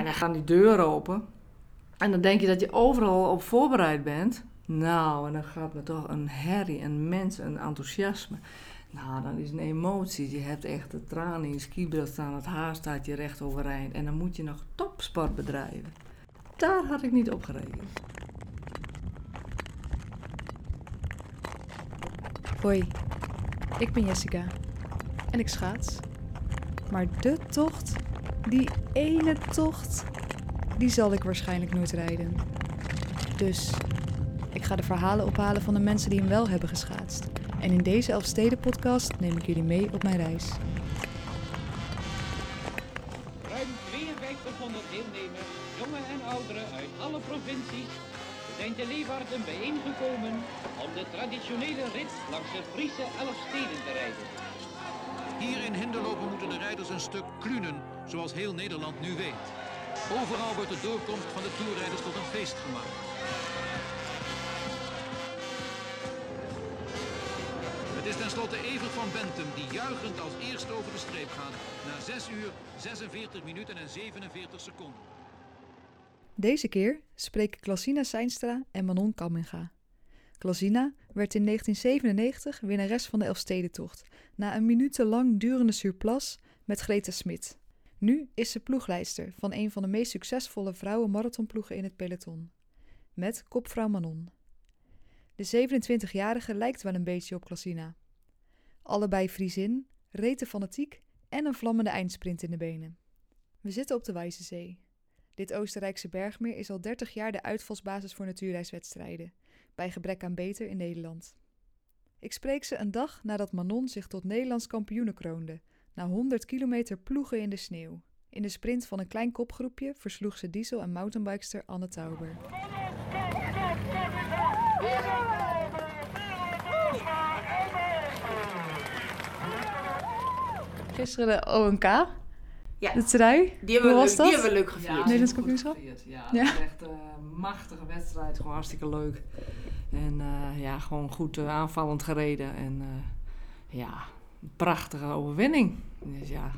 En dan gaan die deuren open. En dan denk je dat je overal op voorbereid bent. Nou, en dan gaat me toch een herrie, een mens, een enthousiasme. Nou, dan is een emotie. Je hebt echt de tranen in je skibril staan. Het haar staat je recht overeind. En dan moet je nog topsport bedrijven. Daar had ik niet op gerekend. Hoi, ik ben Jessica en ik schaats. Maar de tocht, die ene tocht, die zal ik waarschijnlijk nooit rijden. Dus ik ga de verhalen ophalen van de mensen die hem wel hebben geschaatst. En in deze Elfsteden podcast neem ik jullie mee op mijn reis. Ruim 5200 deelnemers, jonge en ouderen uit alle provincies, zijn te Leeuwarden bijeengekomen om de traditionele rit langs de Friese Elfsteden te rijden. Hier in Hinderlopen moeten de rijders een stuk klunen, zoals heel Nederland nu weet. Overal wordt de doorkomst van de toerrijders tot een feest gemaakt. Het is tenslotte Evert van Bentum die juichend als eerste over de streep gaat. Na 6 uur, 46 minuten en 47 seconden. Deze keer spreken Klasina Seinstra en Manon Kamminga. Klasina werd in 1997 winnares van de Elfstedentocht na een minutenlang durende surplus met Greta Smit. Nu is ze ploegleidster van een van de meest succesvolle vrouwenmarathonploegen in het peloton, met kopvrouw Manon. De 27-jarige lijkt wel een beetje op Klasina. Allebei Friesin, rete fanatiek en een vlammende eindsprint in de benen. We zitten op de Wijze Zee. Dit Oostenrijkse bergmeer is al 30 jaar de uitvalsbasis voor natuurreiswedstrijden, bij gebrek aan beter in Nederland. Ik spreek ze een dag nadat Manon zich tot Nederlands kampioene kroonde, na 100 kilometer ploegen in de sneeuw. In de sprint van een klein kopgroepje versloeg ze diesel- en mountainbikester Anne Tauber. Gisteren de ONK, Ja, de trui. die hebben, Hoe we was leuk, die dat? hebben we leuk gevierd. Nederlands goed kampioenschap? Ja, Ja. echt een machtige wedstrijd. Gewoon hartstikke leuk. En eh, ja, gewoon goed eh, aanvallend gereden. En eh, ja, een prachtige overwinning. Dus ja,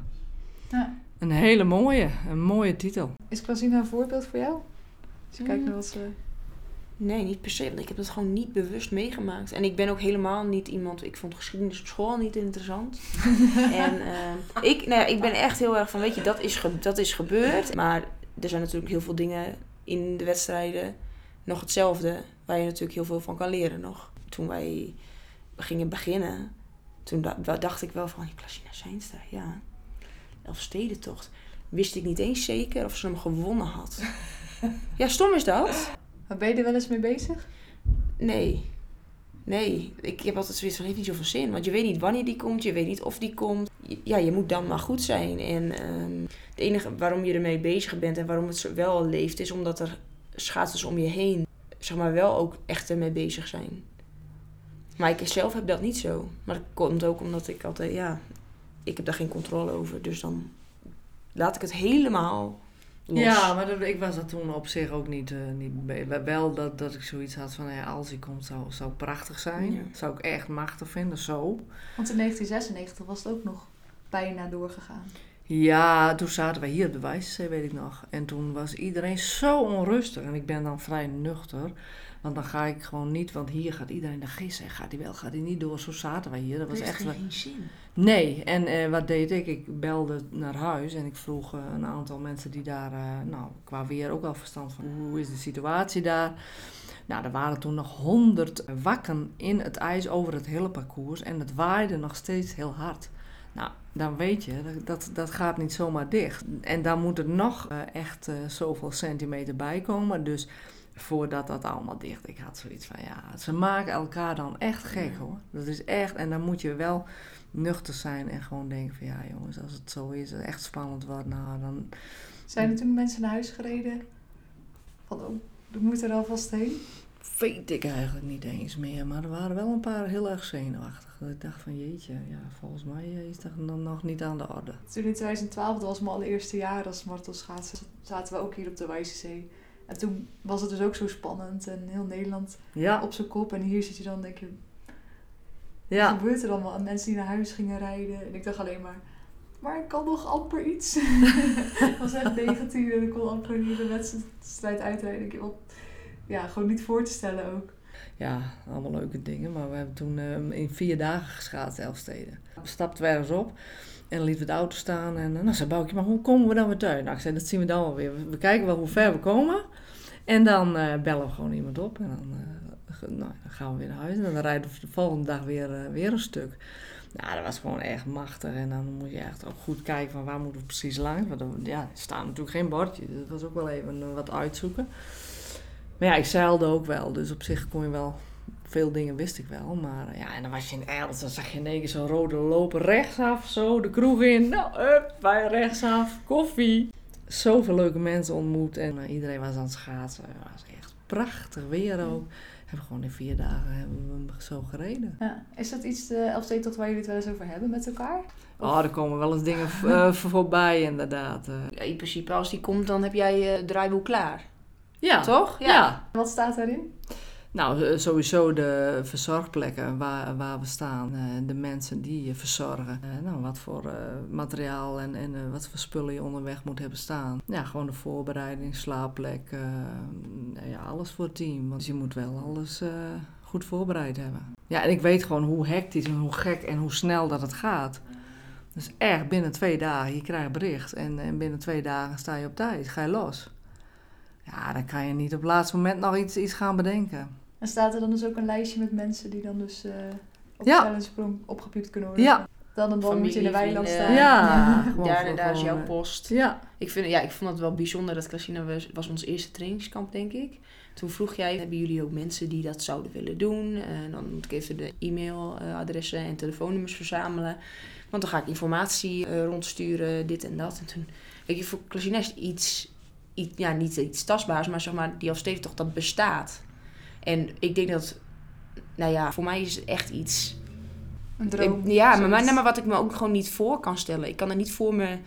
Ja. een hele mooie, een mooie titel. Is Klasina een voorbeeld voor jou? Als je kijkt naar wat ze... Nee, niet per se, want ik heb dat gewoon niet bewust meegemaakt. En ik ben ook helemaal niet iemand, ik vond geschiedenis op school niet interessant. en eh, ik, nou ja, ik ben echt heel erg van, weet je, dat is, ge- dat is gebeurd. Maar er zijn natuurlijk heel veel dingen in de wedstrijden nog hetzelfde, waar je natuurlijk heel veel van kan leren nog. Toen wij gingen beginnen, toen da- dacht ik wel van, Klasina Seinstra, ja, Elfstedentocht. Wist ik niet eens zeker of ze hem gewonnen had. Ja, stom is dat. Maar ben je er wel eens mee bezig? Nee. Nee. Ik heb altijd zoiets van, heeft niet zoveel zin. Want je weet niet wanneer die komt, je weet niet of die komt. Ja, je moet dan maar goed zijn. En ehm, het enige waarom je ermee bezig bent en waarom het wel leeft, is omdat er schaatsers om je heen, zeg maar, wel ook echt ermee bezig zijn. Maar ik zelf heb dat niet zo. Maar dat komt ook omdat ik altijd, ja, ik heb daar geen controle over. Dus dan laat ik het helemaal los. Ja, maar dat, ik was er toen op zich ook niet, eh niet. Wel dat, dat ik zoiets had van, ja, als hij komt zou, zou prachtig zijn. Ja. Zou ik echt machtig vinden, zo. Want in 1996 was het ook nog bijna doorgegaan. Ja, toen zaten wij hier op de weet ik nog. En toen was iedereen zo onrustig. En ik ben dan vrij nuchter. Want dan ga ik gewoon niet, want hier gaat iedereen naar gissen. Gaat hij wel, gaat hij niet door? Zo zaten wij hier. Dat was echt... geen zin. Nee, en eh, wat deed ik? Ik belde naar huis en ik vroeg eh, een aantal mensen die daar, eh, nou, qua weer ook wel verstand van. Hoe is de situatie daar? Nou, er waren toen nog honderd wakken in het ijs over het hele parcours en het waaide nog steeds heel hard. Nou, dan weet je, dat, dat, gaat niet zomaar dicht. En dan moet er nog eh, echt eh, zoveel centimeter bij komen. Dus voordat dat allemaal dicht, ik had zoiets van, ja, ze maken elkaar dan echt gek hoor. Dat is echt, en dan moet je wel nuchter zijn en gewoon denken van, ja jongens, als het zo is, het echt spannend wordt, nou dan... Zijn er toen mensen naar huis gereden? Van, oh, we moeten er alvast heen. Weet ik eigenlijk niet eens meer, maar er waren wel een paar heel erg zenuwachtig. Ik dacht van, jeetje, ja, volgens mij eh, is dat nog, nog niet aan de orde. Toen in 2012, dat was mijn allereerste jaar als marathonschaatser, zaten we ook hier op de Wijzezee. En toen was het dus ook zo spannend en heel Nederland Ja, op zijn kop. En hier zit je dan, denk je, wat ja. gebeurt er allemaal? En mensen die naar huis gingen rijden. En ik dacht alleen maar, maar ik kan nog amper iets. Het was echt 19 en ik kon amper niet de wedstrijd uitrijden. Ik ja, gewoon niet voor te stellen ook. Ja, allemaal leuke dingen. Maar we hebben toen eh, in vier dagen geschaatst, Elfsteden. We stapten ergens op en lieten we de auto staan. En eh, nou, zei Boukje, maar hoe komen we dan weer thuis? Nou, zei, dat zien we dan wel weer. We, kijken wel hoe ver we komen. En dan eh, bellen we gewoon iemand op. En dan, eh, nou, dan gaan we weer naar huis. En dan rijden we de volgende dag weer, weer een stuk. Nou, dat was gewoon echt machtig. En dan moet je echt ook goed kijken van waar moeten we precies langs. Want ja, er staat natuurlijk geen bordje. Dus dat was ook wel even wat uitzoeken. Maar ja, ik zeilde ook wel. Dus op zich kon je wel... Veel dingen wist ik wel. Maar eh, ja, en dan was je in Els. Dan zag je in één keer zo'n rode lopen rechtsaf. Zo de kroeg in. Nou, up, wij rechtsaf. Koffie zoveel leuke mensen ontmoet en eh, iedereen was aan het schaatsen. Het was echt prachtig weer ook. Hebben gewoon in vier dagen hebben we zo gereden. Ja. Is dat iets, de Elfstedentocht, waar jullie het wel eens over hebben met elkaar? Oh, er komen wel eens dingen eh, voorbij inderdaad. Ja, in principe, als die komt, dan heb jij je draaiboek klaar. Ja, Toch? Ja. Wat staat daarin? Nou, eh, sowieso de verzorgplekken waar, waar we staan. eh, de mensen die je verzorgen. Eh, nou, wat voor materiaal en, en wat voor spullen je onderweg moet hebben staan. Ja, gewoon de voorbereiding, slaapplek. nou ja, alles voor het team. Want je moet wel alles goed voorbereid hebben. Ja, en ik weet gewoon hoe hectisch en hoe gek en hoe snel dat het gaat. Dus echt binnen twee dagen, je krijgt bericht. En, en binnen twee dagen sta je op tijd, ga je los. Ja, dan kan je niet op het laatste moment nog iets, iets gaan bedenken. En staat er dan dus ook een lijstje met mensen die dan dus eh op Ja. sprong opgepiept kunnen worden? Ja. Dan en dan moet je in de weiland vrienden. staan. Ja, gewoon Daar en daar is jouw eh, post. Ja, Ik, vind, ja, ik vond het wel bijzonder dat Casina was, was ons eerste trainingskamp, denk ik. Toen vroeg jij, hebben jullie ook mensen die dat zouden willen doen? En dan moet ik even de e-mailadressen en telefoonnummers verzamelen. Want dan ga ik informatie eh, rondsturen, dit en dat. En toen, weet je, voor Casina is het iets, iets, ja, niet iets tastbaars, maar zeg maar, die toch, dat bestaat. En ik denk dat, nou ja, voor mij is het echt iets Een droom. ik- ja, maar, maar, zoiets. nee, maar wat ik me ook gewoon niet voor kan stellen. Ik kan er niet voor me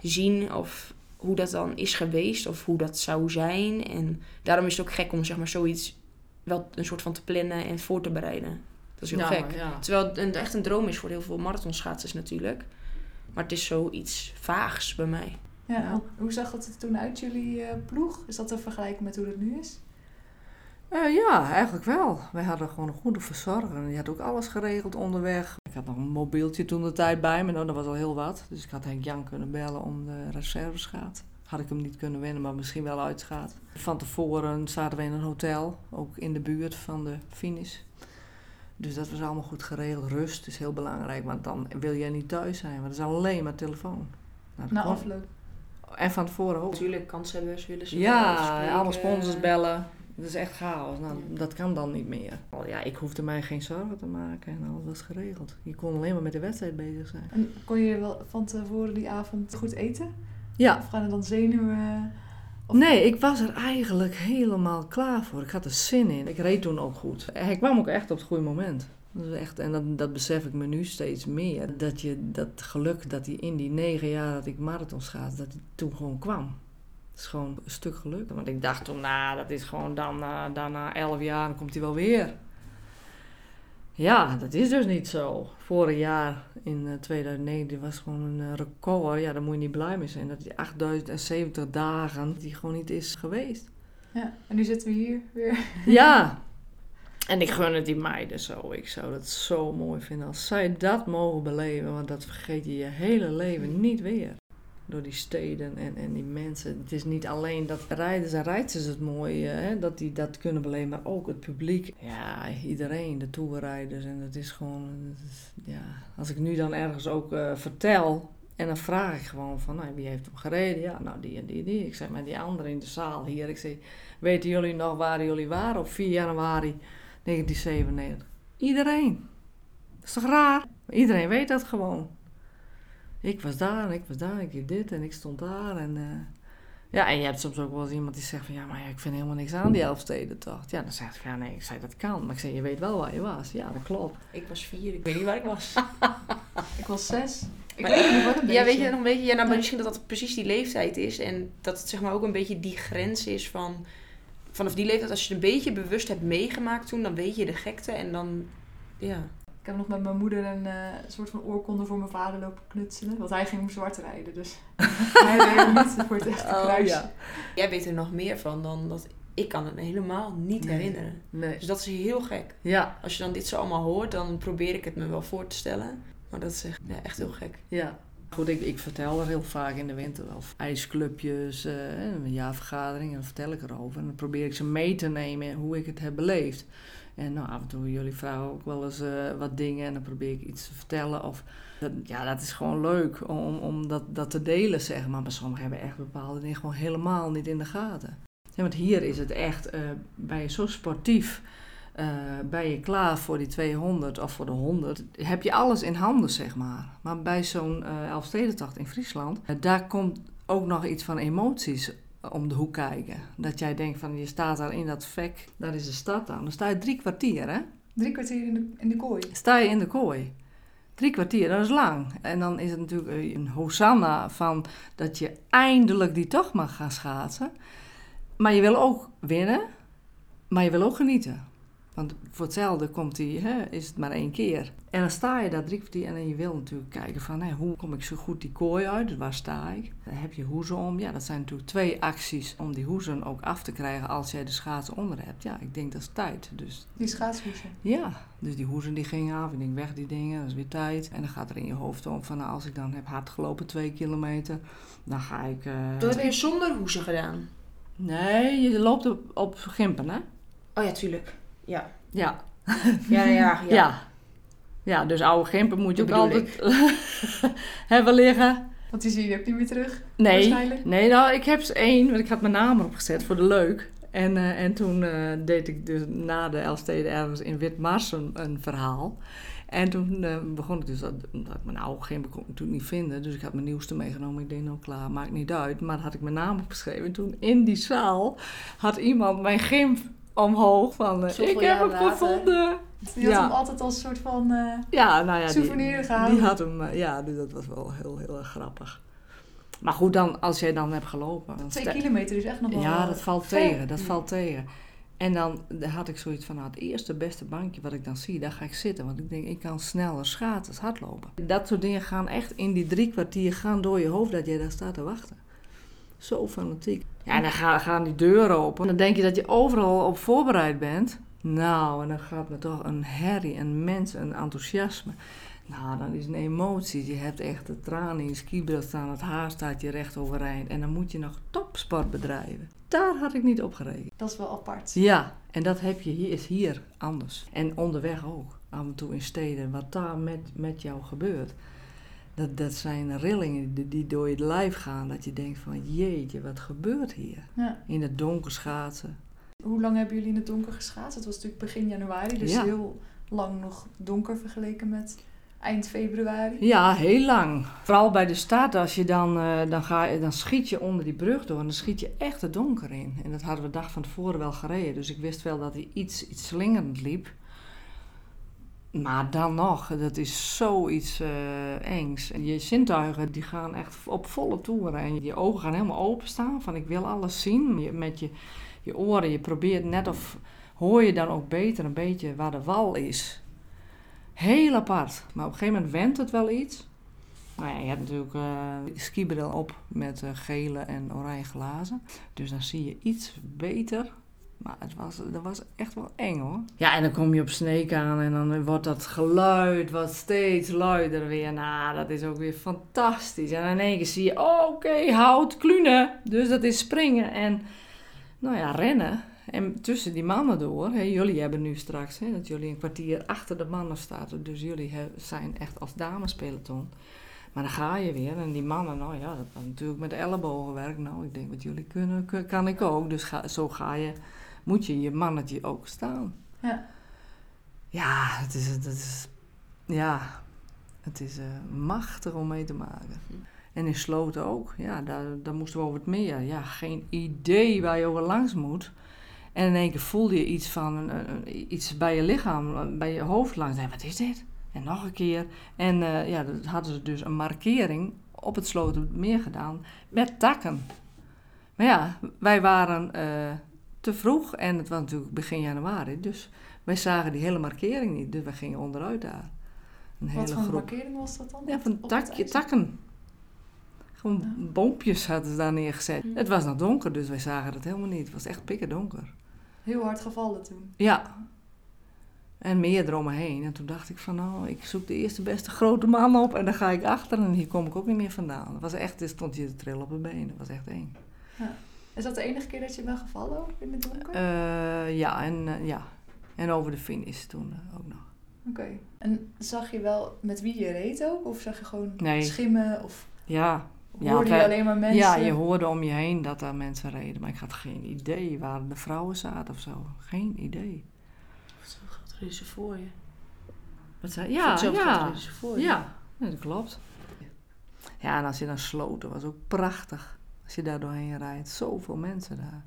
zien of hoe dat dan is geweest of hoe dat zou zijn. En daarom is het ook gek om zeg maar zoiets wel een soort van te plannen en voor te bereiden. Dat is heel ja, gek. Ja. Terwijl het een, echt een droom is voor heel veel marathonschaatsers natuurlijk. Maar het is zoiets vaags bij mij. Ja, Hoe zag het er toen uit, jullie eh, ploeg? Is dat te vergelijken met hoe dat nu is? Eh, ja, eigenlijk wel. Wij hadden gewoon een goede verzorger. En die had ook alles geregeld onderweg. Ik had nog een mobieltje toen de tijd bij me. Nou, dat was al heel wat. Dus ik had Henk Jan kunnen bellen om de reserveschaat. Had ik hem niet kunnen winnen, maar misschien wel uitschaat. Van tevoren zaten we in een hotel, ook in de buurt van de finish. Dus dat was allemaal goed geregeld. Rust is heel belangrijk, want dan wil jij niet thuis zijn. Want het is alleen maar telefoon. Nou, dat Na afloop. En van tevoren ook. Natuurlijk, kanshebbers willen ze Ja, allemaal sponsors bellen. Dat is echt chaos. Nou, dat kan dan niet meer. Oh, Ja, ik hoefde mij geen zorgen te maken en alles was geregeld. Je kon alleen maar met de wedstrijd bezig zijn. En kon je wel van tevoren die avond goed eten? Ja. Of gaan er dan zenuwen? Of- Nee, ik was er eigenlijk helemaal klaar voor. Ik had er zin in. Ik reed toen ook goed. Hij kwam ook echt op het goede moment. Dat is echt, en dat, dat besef ik me nu steeds meer. Dat, je, dat geluk dat hij in die negen jaar dat ik marathon schaats, dat hij toen gewoon kwam. Het is gewoon een stuk geluk. Want ik dacht toen, nou, dat is gewoon dan, eh, dan na elf jaar, dan komt hij wel weer. Ja, dat is dus niet zo. Vorig jaar in eh, 2009 was gewoon een eh, record. Ja, daar moet je niet blij mee zijn. Dat die 8070 dagen die gewoon niet is geweest. Ja, en nu zitten we hier weer. Ja. En ik gun het die meiden zo. Ik zou dat zo mooi vinden als zij dat mogen beleven. Want dat vergeet je je hele leven niet weer. Door die steden en, en die mensen. Het is niet alleen dat rijders en rijders het mooi, eh, hè, dat die dat kunnen beleven. Maar ook het publiek. Ja, iedereen. De toerrijders. En dat is gewoon... ja. Als ik nu dan ergens ook eh, vertel... En dan vraag ik gewoon van, nou, wie heeft hem gereden? Ja, nou, die en die die. Ik zeg, maar die andere in de zaal hier. Ik zeg, weten jullie nog waar jullie waren op 4 januari 1997? Iedereen. Dat is toch raar? Iedereen weet dat gewoon. Ik was daar en ik was daar, ik deed dit en ik stond daar. En, eh, ja, en je hebt soms ook wel eens iemand die zegt van... Ja, maar ja, ik vind helemaal niks aan die Elfstedentocht. Ja, dan zeg ik van, ja, nee, ik zei dat kan. Maar ik zei, je weet wel waar je was. Ja, dat klopt. Ik was vier, ik weet niet waar ik was. Ik was zes. Ik Maar- weet het een beetje. Ja, weet je nog een beetje? Ja, nou, Ja. misschien dat dat precies die leeftijd is. En dat het zeg maar ook een beetje die grens is van... Vanaf die leeftijd, als je het een beetje bewust hebt meegemaakt toen, dan weet je de gekte. En dan, ja. Ik heb nog met mijn moeder een eh, soort van oorkonde voor mijn vader lopen knutselen. Want hij ging om zwart rijden, dus hij reed niet voor het echte Oh, kruis. ja. Jij weet er nog meer van dan dat ik kan het me helemaal niet Nee. herinneren. Nee. Dus dat is heel gek. Ja, Als je dan dit zo allemaal hoort, dan probeer ik het me wel voor te stellen. Maar dat is echt, ja, echt heel gek. ja. Goed, ik, ik vertel er heel vaak in de winter wel. IJsclubjes, eh, een jaarvergadering, dan vertel ik erover. En dan probeer ik ze mee te nemen hoe ik het heb beleefd. En nou, af en toe jullie vragen ook wel eens eh, wat dingen en dan probeer ik iets te vertellen. Of, ja, dat is gewoon leuk om, om dat, dat te delen, zeg maar. Maar sommigen hebben echt bepaalde dingen gewoon helemaal niet in de gaten. Ja, want hier is het echt, ben je zo sportief, eh, ben je klaar voor die 200 of voor de 100, heb je alles in handen, zeg maar. Maar bij zo'n eh Elfstedentocht in Friesland, eh, daar komt ook nog iets van emoties om de hoek kijken. Dat jij denkt van, je staat daar in dat vek, daar is de stad aan. Dan sta je drie kwartier, hè? Drie kwartier in de, in de kooi. Sta je in de kooi. Drie kwartier, dat is lang. En dan is het natuurlijk een hosanna van dat je eindelijk die tocht mag gaan schaatsen. Maar je wil ook winnen, maar je wil ook genieten. Want voor hetzelfde komt die, hè, is het maar één keer. En dan sta je daar drie kwartier en dan je wil natuurlijk kijken van hè, hoe kom ik zo goed die kooi uit, dus waar sta ik? Dan heb je hoezen om. Ja, dat zijn natuurlijk twee acties om die hoezen ook af te krijgen als jij de schaatsen onder hebt. Ja, ik denk dat is tijd. Dus Die schaatshoesen. ja, dus die hoezen die gingen af. Ik denk, weg die dingen, dat is weer tijd. En dan gaat er in je hoofd om van, nou, als ik dan heb hard gelopen twee kilometer, dan ga ik... eh, Dat heb je zonder hoezen gedaan. Nee, je loopt op, op gimpen, hè? Oh ja, tuurlijk. Ja. Ja. Ja, ja, ja. Ja. ja. dus oude gimpen moet je ook altijd hebben liggen. Want die zie je ook niet meer terug. Nee, Waarschijnlijk. nee nou, ik heb ze één, want ik had mijn naam erop gezet voor de leuk. En, eh, en toen eh, deed ik dus na de Elfsteden ergens in Witmars een, een verhaal. En toen eh, begon ik dus, dat, omdat ik mijn oude gimpen kon ik natuurlijk niet vinden. Dus ik had mijn nieuwste meegenomen. Ik denk, nou klaar, maakt niet uit. Maar had ik mijn naam opgeschreven. En toen in die zaal had iemand mijn gimp omhoog van, eh, ik heb hem later. gevonden. Die had Ja. hem altijd als soort van... eh, Ja, nou ja, die, Souvenir gehouden. die had hem, eh, ja, dus dat was wel heel, heel erg grappig. Maar goed, dan, als jij dan hebt gelopen. twee kilometer is echt nog wel... Ja, dat valt ver. tegen, dat valt tegen. En dan had ik zoiets van, nou, het eerste beste bankje wat ik dan zie, daar ga ik zitten. Want ik denk, ik kan sneller schaatsen, hardlopen. Dat soort dingen gaan echt in die drie kwartier gaan door je hoofd dat jij daar staat te wachten. Zo fanatiek. Ja, en dan gaan, gaan die deuren open. Dan denk je dat je overal op voorbereid bent. Nou, en dan gaat me toch een herrie, een mens, een enthousiasme. Nou, dan is een emotie. Je hebt echt de tranen in je skibril staan. Het haar staat je recht overeind. En dan moet je nog topsport bedrijven. Daar had ik niet op gerekend. Dat is wel apart. Ja, en dat heb je hier, is hier anders. En onderweg ook. Af en toe in steden. Wat daar met, met jou gebeurt. Dat, dat zijn rillingen die, die door je lijf gaan. Dat je denkt van jeetje, wat gebeurt hier? Ja. In het donker schaatsen. Hoe lang hebben jullie in het donker geschaatst? Het was natuurlijk begin januari, dus Ja. heel lang nog donker vergeleken met eind februari. Ja, heel lang. Vooral bij de start, als je dan, eh, dan, ga, dan schiet je onder die brug door en dan schiet je echt het donker in. En dat hadden we de dag van tevoren wel gereden, dus ik wist wel dat hij iets, iets slingerend liep. Maar dan nog, dat is zoiets eh engs. En je zintuigen die gaan echt op volle toeren en je ogen gaan helemaal openstaan van ik wil alles zien. Met je, je oren, je probeert net of hoor je dan ook beter een beetje waar de wal is. Heel apart. Maar op een gegeven moment wendt het wel iets. Nou ja, je hebt natuurlijk eh skibril op met eh, gele en oranje glazen. Dus dan zie je iets beter. Maar het was, dat was echt wel eng hoor. Ja, en dan kom je op Sneek aan en dan wordt dat geluid wat steeds luider weer. Nou, dat is ook weer fantastisch. En in één keer zie je, oh, oké, hout, klunen. Dus dat is springen en, nou ja, rennen. En tussen die mannen door, hè, jullie hebben nu straks hè, dat jullie een kwartier achter de mannen staan. Dus jullie zijn echt als damespeloton. Maar dan ga je weer en die mannen, nou ja, dat natuurlijk met ellebogenwerk. Nou, ik denk wat jullie kunnen, kun- kan ik ook. Dus zo ga je, moet je je mannetje ook staan. Ja. Ja, het is, het is, ja, het is eh, machtig om mee te maken. En in Sloten ook. Ja, daar, daar moesten we over het meer. Ja, geen idee waar je over langs moet. En in één keer voelde je iets van iets bij je lichaam, bij je hoofd langs. En wat is dit? En nog een keer. En eh, ja, dat hadden ze dus een markering op het Slotenmeer gedaan met takken. Maar ja, wij waren eh, te vroeg en het was natuurlijk begin januari. Dus wij zagen die hele markering niet. Dus we gingen onderuit daar. Een Wat hele voor markering was dat dan? Ja, van takje, takken. Gewoon Ja. boompjes hadden ze daar neergezet. Mm. Het was nog donker, dus wij zagen het helemaal niet. Het was echt pikken donker. Heel hard gevallen toen. Ja. En meer eromheen. En toen dacht ik van, nou, ik zoek de eerste beste grote man op en dan ga ik achter en hier kom ik ook niet meer vandaan. Het was echt, er stond je te trillen op mijn benen. Dat was echt eng. Is dat de enige keer dat je bent gevallen ook in het donker? Eh, ja, en, eh, ja. en over de finish toen eh, ook nog. Oké. En zag je wel met wie je reed ook? Of zag je gewoon Nee. schimmen? Of Ja, Ja, hoorde je wij- alleen maar mensen? ja, je hoorde om je heen dat daar mensen reden. Maar ik had geen idee waar de vrouwen zaten of zo. Geen idee. Zo gaat reden ze voor je. Wat zei Ja, ja. je. Ja, dat klopt. Ja, en als je dan sloten, was ook prachtig. Als je daar doorheen rijdt. Zoveel mensen daar.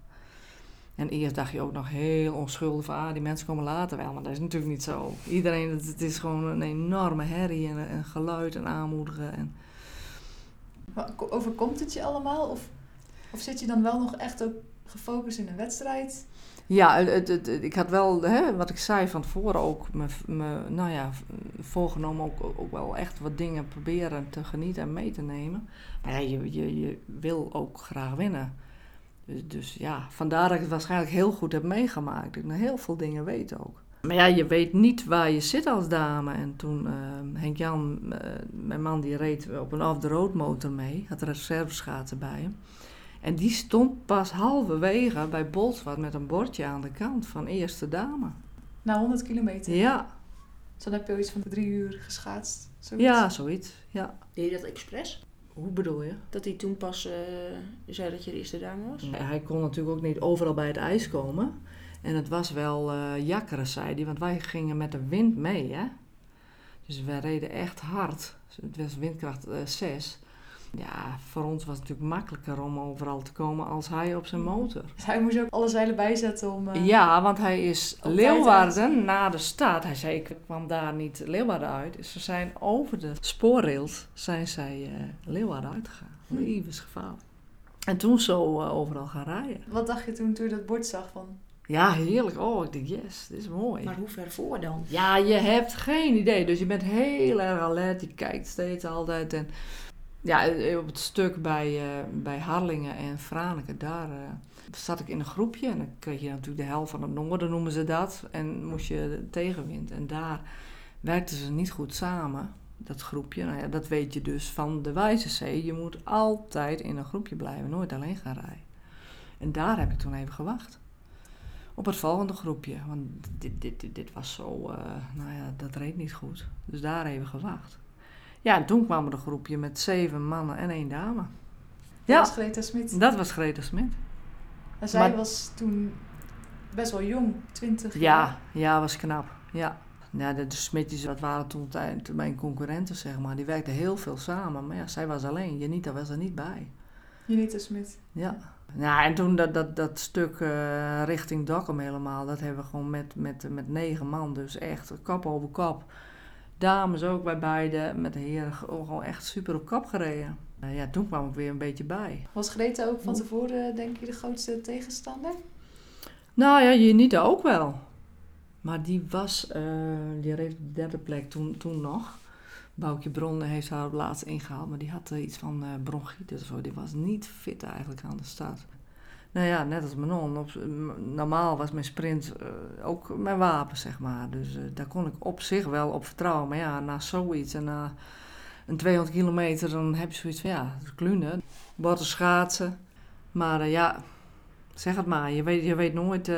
En eerst dacht je ook nog heel onschuldig van, ah, die mensen komen later wel. Maar dat is natuurlijk niet zo. Iedereen, het, is gewoon een enorme herrie en, geluid en aanmoedigen. En, overkomt het je allemaal? Of, of zit je dan wel nog echt ook gefocust in een wedstrijd? Ja, ik had wel, hè, wat ik zei van tevoren ook, me, nou ja, voorgenomen ook, ook wel echt wat dingen proberen te genieten en mee te nemen. Maar ja, je, je, wil ook graag winnen. Dus, dus ja, vandaar dat ik het waarschijnlijk heel goed heb meegemaakt. Ik heel veel dingen weet ook. Maar ja, je weet niet waar je zit als dame. En toen eh, Henk Jan, eh, mijn man, die reed op een off-the-road motor mee. Had reserveschaatsen bij hem. En die stond pas halverwege bij Bolsward met een bordje aan de kant van eerste dame. Na 100 kilometer. Ja, Dus dan heb je iets van drie uur geschaatst. Zoiets. ja, zoiets. Ja. Deed je dat expres? Hoe bedoel je? Dat hij toen pas eh, zei dat je de eerste dame was? Hij kon natuurlijk ook niet overal bij het ijs komen. En het was wel eh jakkeren, zei hij, want wij gingen met de wind mee, hè. Dus wij reden echt hard. Het was windkracht 6. Ja, voor ons was het natuurlijk makkelijker om overal te komen als hij op zijn motor. Dus hij moest ook alle zeilen bijzetten om... eh, Ja, want hij is Leeuwarden na de stad. Hij zei, ik kwam daar niet Leeuwarden uit. Dus ze zijn over de spoorrails zijn zij eh, Leeuwarden uitgegaan. Levensgevaarlijk. En toen zo eh, overal gaan rijden. Wat dacht je toen, toen je dat bord zag van... Ja, heerlijk. Oh, ik dacht, yes, dit is mooi. Maar hoe ver voor dan? Ja, je hebt geen idee. Dus je bent heel erg alert. Je kijkt steeds altijd. En ja, eh, op het stuk bij, eh, bij Harlingen en Franeker, daar eh, zat ik in een groepje. En dan kreeg je natuurlijk de helft van het noorden, noemen ze dat. En moest je tegenwind. En daar werkten ze niet goed samen, dat groepje. Nou ja, dat weet je dus van de Wijze Zee. Je moet altijd in een groepje blijven, nooit alleen gaan rijden. En daar heb ik toen even gewacht op het volgende groepje. Want dit, dit, dit, was zo, nou ja, dat reed niet goed. Dus daar even gewacht. Ja, en toen kwam er een groepje met zeven mannen en één dame. Dat Ja, was Greta Smit. dat was Greta Smit. En zij Maar- was toen best wel jong, 20 jaar. Ja, ja, was knap. Ja. Ja, de, de Smitjes, dat waren toen mijn concurrenten, zeg maar. Die werkten heel veel samen. Maar ja, zij was alleen. Janita was er niet bij. Janita Smit. Ja. Ja, en toen dat, dat, dat stuk eh, richting Dokkum helemaal, dat hebben we gewoon met, met, met negen man, dus echt kop over kop. Dames ook bij beide, met de heren gewoon echt super op kop gereden. Eh, ja, toen kwam ik weer een beetje bij. Was Greta ook van tevoren, denk je, de grootste tegenstander? Nou ja, Janita ook wel. Maar die was, eh, die reed de derde plek toen, toen nog. Boukje Bronne heeft haar op laatst ingehaald, maar die had eh, iets van eh bronchitis of zo. Die was niet fit eigenlijk aan de start. Nou ja, net als Manon. Op, normaal was mijn sprint eh, ook mijn wapen, zeg maar. Dus eh, daar kon ik op zich wel op vertrouwen. Maar ja, na zoiets en na een 200 kilometer, dan heb je zoiets van ja, klunen. Botten schaatsen. Maar eh, ja, zeg het maar. Je weet, je weet nooit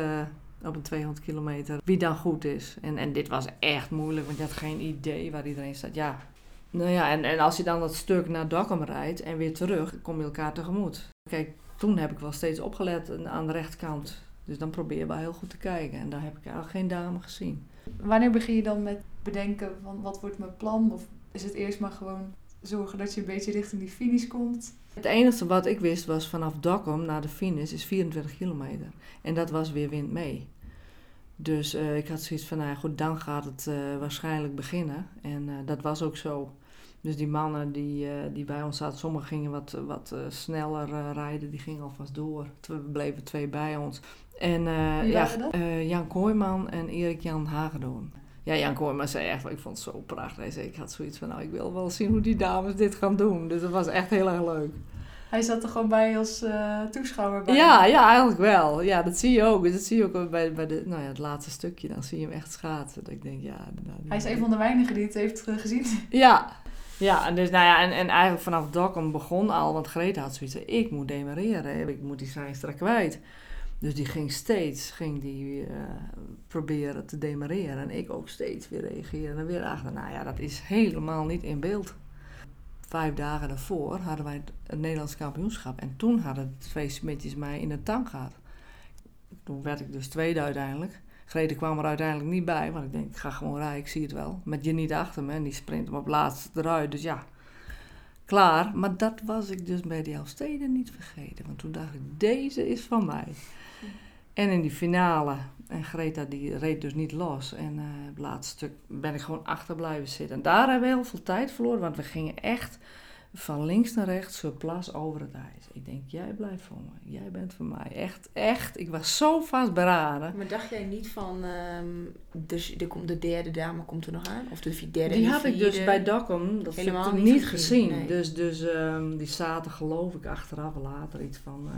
op een 200 kilometer wie dan goed is. En, en dit was echt moeilijk, want je had geen idee waar iedereen staat. Ja, nou ja, en, en als je dan dat stuk naar Dokkum rijdt en weer terug, kom je elkaar tegemoet. Kijk, toen heb ik wel steeds opgelet aan de rechterkant. Dus dan probeer je wel heel goed te kijken. En daar heb ik eigenlijk geen dame gezien. Wanneer begin je dan met bedenken van wat wordt mijn plan? Of is het eerst maar gewoon zorgen dat je een beetje richting die finish komt? Het enige wat ik wist was vanaf Dokkum naar de finish is 24 kilometer. En dat was weer wind mee. Dus eh, ik had zoiets van, nou ja, goed, dan gaat het eh, waarschijnlijk beginnen. En eh, dat was ook zo. Dus die mannen die, eh, die bij ons zaten, sommigen gingen wat, wat eh, sneller eh, rijden, die gingen alvast door. Er bleven twee bij ons. En ja, Jan Kooijman en Erik-Jan Hagedorn. Ja, Jan Kooijman zei echt, ik vond het zo prachtig. Hij zei, ik had zoiets van, nou, ik wil wel zien hoe die dames dit gaan doen. Dus dat was echt heel erg leuk. Hij zat er gewoon bij als toeschouwer bij. Ja, ja, eigenlijk wel. Ja, dat zie je ook. Dat zie je ook bij, bij de, nou ja, het laatste stukje. Dan zie je hem echt schaatsen. Dat ik denk, ja... Nou, Hij is een van de weinigen die het heeft gezien. Ja, ja, en dus nou ja, en, en eigenlijk vanaf Dokkum begon al, want Greta had zoiets van, ik moet demareren, ik moet die Zijnstra kwijt. Dus die ging steeds, ging die eh, proberen te demareren en ik ook steeds weer reageren en weer achter. Nou ja, dat is helemaal niet in beeld. Vijf dagen daarvoor hadden wij het, het Nederlands kampioenschap en toen hadden twee smitjes mij in de tank gehad. Toen werd ik dus tweede uiteindelijk. Grete kwam er uiteindelijk niet bij, want ik denk, ik ga gewoon rijden, ik zie het wel. Met je niet achter me en die sprint hem op laatste eruit, dus ja, klaar. Maar dat was ik dus bij die Elfsteden niet vergeten, want toen dacht ik, deze is van mij. En in die finale, en Greta die reed dus niet los. En uh, het laatste stuk ben ik gewoon achter blijven zitten. En daar hebben we heel veel tijd verloren, want we gingen echt van links naar rechts, surplus over het ijs. Ik denk, jij blijft voor me. Jij bent voor mij. Echt, echt. Ik was zo vastberaden. Maar dacht jij niet van, um, dus de, de derde dame komt er nog aan? Of de derde Die had ik dus bij Dokkum, dat Helemaal heb ik niet niet gezien, gezien. nee. Dus, dus um, die zaten geloof ik achteraf later iets van uh,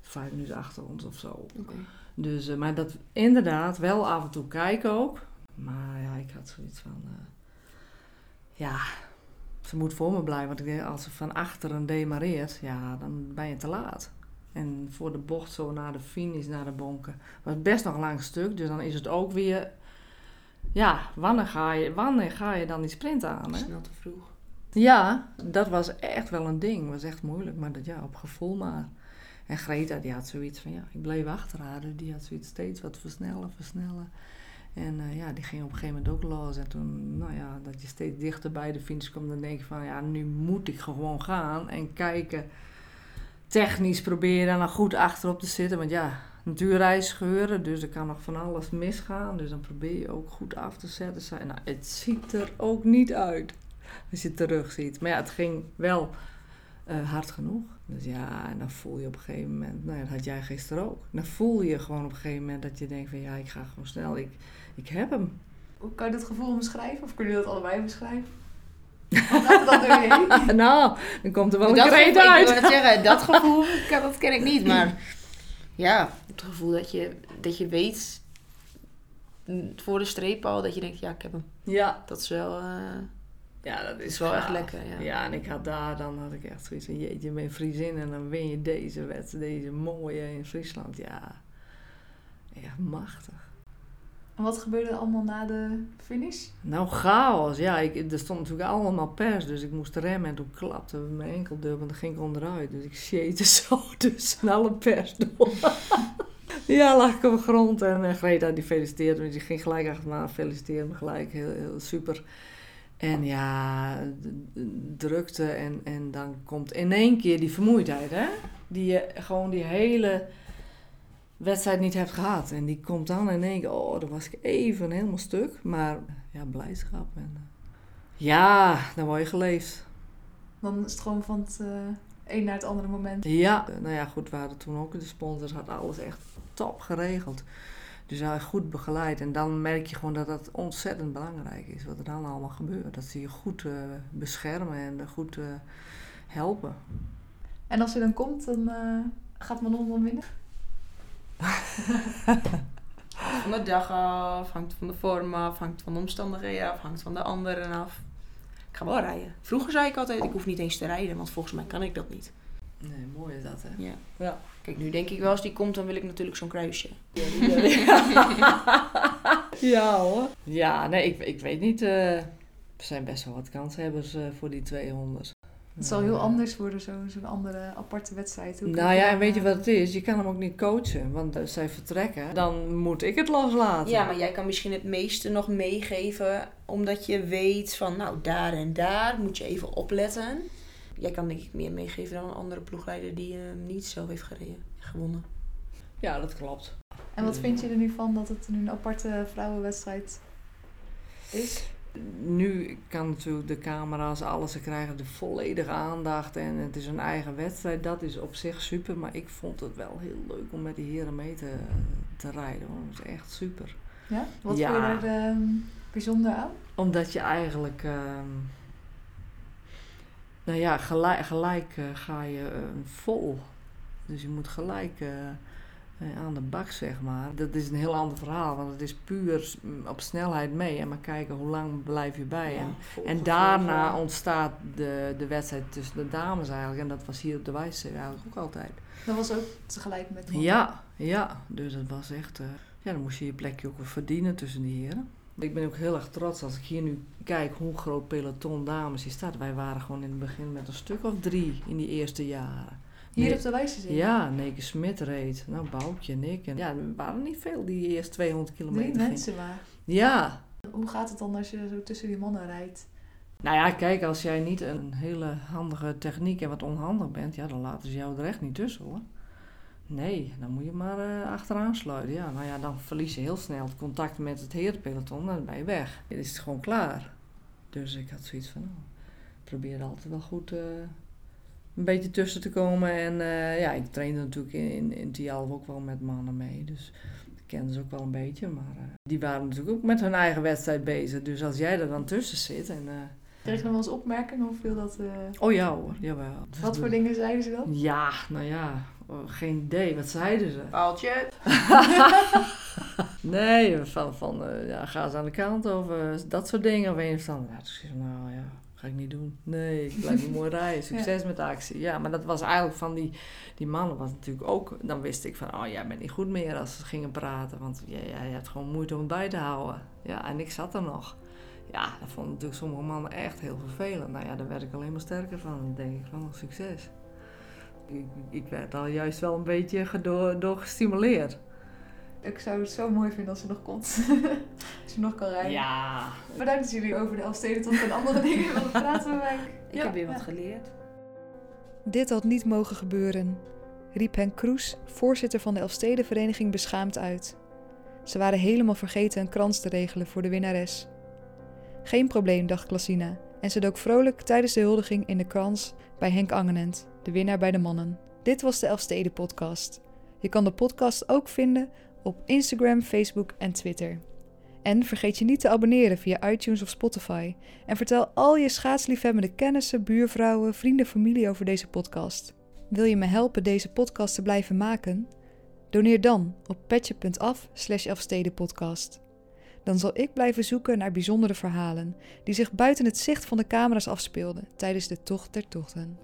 vijf minuten achter ons of zo. Okay. Dus, uh, maar dat inderdaad wel af en toe kijken ook. Maar ja, ik had zoiets van, uh, ja, ze moet voor me blijven. Want ik denk, als ze van achteren demareert, ja, dan ben je te laat. En voor de bocht zo naar de finish, naar de bonken. was best nog een lang stuk, dus dan is het ook weer... Ja, wanneer ga je, wanneer ga je dan die sprint aan? Hè? Snel te vroeg. Ja, dat was echt wel een ding. was echt moeilijk, maar dat, ja, op gevoel maar. En Greta, die had zoiets van, ja, ik bleef achter haar. Dus die had zoiets steeds wat versnellen, versnellen. En uh, ja, die ging op een gegeven moment ook los. En toen, nou ja, dat je steeds dichter bij de finish komt, dan denk je van, ja, nu moet ik gewoon gaan en kijken. Technisch proberen dan goed achterop te zitten. Want ja, natuurreis scheuren, dus er kan nog van alles misgaan. Dus dan probeer je ook goed af te zetten. Nou, het ziet er ook niet uit als je het terug ziet. Maar ja, het ging wel uh, hard genoeg. Dus ja, en dan voel je op een gegeven moment, nou ja, dat had jij gisteren ook. Dan voel je gewoon op een gegeven moment dat je denkt van ja, ik ga gewoon snel, ik, ik heb hem. Hoe kan je dat gevoel beschrijven? Of kunnen jullie dat allebei beschrijven? Wat gaat er dan doorheen? nou, dan komt er wel dat een kreet gevoel, uit. Ik wil het zeggen, dat gevoel, dat ken ik niet. Maar ja, het gevoel dat je, dat je weet voor de streep al, dat je denkt, ja, ik heb hem. Ja. Dat is wel... Uh, ja, dat is, is wel gaaf. echt lekker. Ja. ja, en ik had daar, dan had ik echt zoiets van, jeetje, je bent Friesin en dan win je deze wedstrijd, deze mooie in Friesland. Ja, echt machtig. En wat gebeurde er allemaal na de finish? Nou, chaos. Ja, ik, er stond natuurlijk allemaal pers, dus ik moest remmen en toen klapte mijn enkeldub en dan ging ik onderuit. Dus ik shete zo tussen alle pers door. ja, lag ik op de grond en uh, Greta die feliciteerde me, die ging gelijk achter me aan, feliciteerde me gelijk, heel, heel super. En ja, drukte en, en dan komt in één keer die vermoeidheid, hè? Die gewoon die hele wedstrijd niet hebt gehad. En die komt dan één keer, oh, dan was ik even helemaal stuk. Maar ja, blijdschap. En, uh, ja, dan word je geleefd. Dan is het gewoon van het uh, een naar het andere moment. Ja, nou ja, goed, we hadden toen ook de sponsors, had alles echt top geregeld. Dus hij goed begeleid. En dan merk je gewoon dat dat ontzettend belangrijk is. Wat er dan allemaal gebeurt. Dat ze je goed uh, beschermen en goed helpen. En als hij dan komt, dan gaat Manon dan winnen? Van de dag af, hangt van de vorm af, hangt van de omstandigheden af, hangt van de anderen af. Ik ga wel rijden. Vroeger zei ik altijd, ik hoef niet eens te rijden, want volgens mij kan ik dat niet. Nee, mooi is dat, hè? Ja. ja. Kijk, nu denk ik wel, als die komt, dan wil ik natuurlijk zo'n kruisje. Ja, ja hoor. Ja, nee, ik, ik weet niet. Uh, er zijn best wel wat kanshebbers uh, voor die 200. Het zal heel anders worden, zo'n zo andere aparte wedstrijd. Hoe nou ja, en weet je wat het is? Je kan hem ook niet coachen, want als zij vertrekken, dan moet ik het loslaten. Ja, maar jij kan misschien het meeste nog meegeven, omdat je weet van, nou, daar en daar moet je even opletten. Jij kan denk ik meer meegeven dan een andere ploegleider die uh, niet zelf heeft gereden, gewonnen. Ja, dat klopt. En wat vind je er nu van dat het nu een aparte vrouwenwedstrijd is? Nu kan natuurlijk de camera's, alles, ze krijgen de volledige aandacht en het is een eigen wedstrijd. Dat is op zich super, maar ik vond het wel heel leuk om met die heren mee te, te rijden. Hoor. Dat is echt super. Ja? Wat Ja. vond je daar ehm, bijzonder aan? Omdat je eigenlijk, ehm, nou ja, gelijk, gelijk eh, ga je eh, vol. Dus je moet gelijk eh, aan de bak, zeg maar. Dat is een heel ander verhaal, want het is puur op snelheid mee. En maar kijken hoe lang blijf je bij. en, en daarna ontstaat de, de wedstrijd tussen de dames eigenlijk. En dat was hier op de Wijze eigenlijk ook altijd. Dat was ook tegelijk met. Ja, ja. Dus het was echt... eh, ja, dan moest je je plekje ook verdienen tussen die heren. Ik ben ook heel erg trots als ik hier nu kijk hoe groot peloton dames hier staat. Wij waren gewoon in het begin met een stuk of drie in die eerste jaren. Hier op de wijze zin. Ja, Neke Smit reed. Nou, Boukje en ik. En ja, er waren niet veel die eerst 200 kilometer Drie mensen maar. Ja. Hoe gaat het dan als je zo tussen die mannen rijdt? Nou ja, kijk, als jij niet een hele handige techniek en wat onhandig bent, ja, dan laten ze jou er echt niet tussen hoor. Nee, dan moet je maar eh, achteraan sluiten. Ja, nou ja, dan verlies je heel snel het contact met het herenpeloton en dan ben je weg. Dan is het gewoon klaar. Dus ik had zoiets van, nou, ik probeer altijd wel goed eh, een beetje tussen te komen. En eh, ja, ik trainde natuurlijk in, in, in Tialf ook wel met mannen mee. Dus ik kende ze ook wel een beetje. Maar eh, die waren natuurlijk ook met hun eigen wedstrijd bezig. Dus als jij er dan tussen zit en... eh, Kreeg je nog wel eens opmerkingen of viel dat... eh, Oh ja hoor, jawel. Dus Wat de- voor dingen zeiden ze dan? Ja, nou ja, oh, geen idee. Wat zeiden ze? Paaltje. nee, van, van eh, ja, ga eens aan de kant of dat soort dingen. Of een of ander. Ja, dus nou ja, ga ik niet doen. Nee, ik blijf mooi rijden. Succes met de actie. Ja, maar dat was eigenlijk van die, die mannen was natuurlijk ook... Dan wist ik van, oh jij bent niet goed meer als ze gingen praten. Want ja, je hebt gewoon moeite om het bij te houden. Ja, en ik zat er nog. Ja, dat vonden natuurlijk sommige mannen echt heel vervelend. Nou ja, daar werd ik alleen maar sterker van. Dan denk ik van, oh, succes. Ik, ik werd al juist wel een beetje gedo- door gestimuleerd. Ik zou het zo mooi vinden als ze nog komt. als je nog kan rijden. Ja. Bedankt dat jullie over de Elfstedentocht en andere dingen willen praten mij. Ik heb weer wat geleerd. Dit had niet mogen gebeuren, riep Henk Kroes, voorzitter van de Elfstedenvereniging, beschaamd uit. Ze waren helemaal vergeten een krans te regelen voor de winnares. Geen probleem, dacht Klassina, en ze dook vrolijk tijdens de huldiging in de krans bij Henk Angenent, de winnaar bij de mannen. Dit was de Elfsteden podcast. Je kan de podcast ook vinden op Instagram, Facebook en Twitter. En vergeet je niet te abonneren via iTunes of Spotify. En vertel al je schaatsliefhebbende kennissen, buurvrouwen, vrienden, familie over deze podcast. Wil je me helpen deze podcast te blijven maken? Doneer dan op petje.af slash. Dan zal ik blijven zoeken naar bijzondere verhalen die zich buiten het zicht van de camera's afspeelden tijdens de Tocht der Tochten.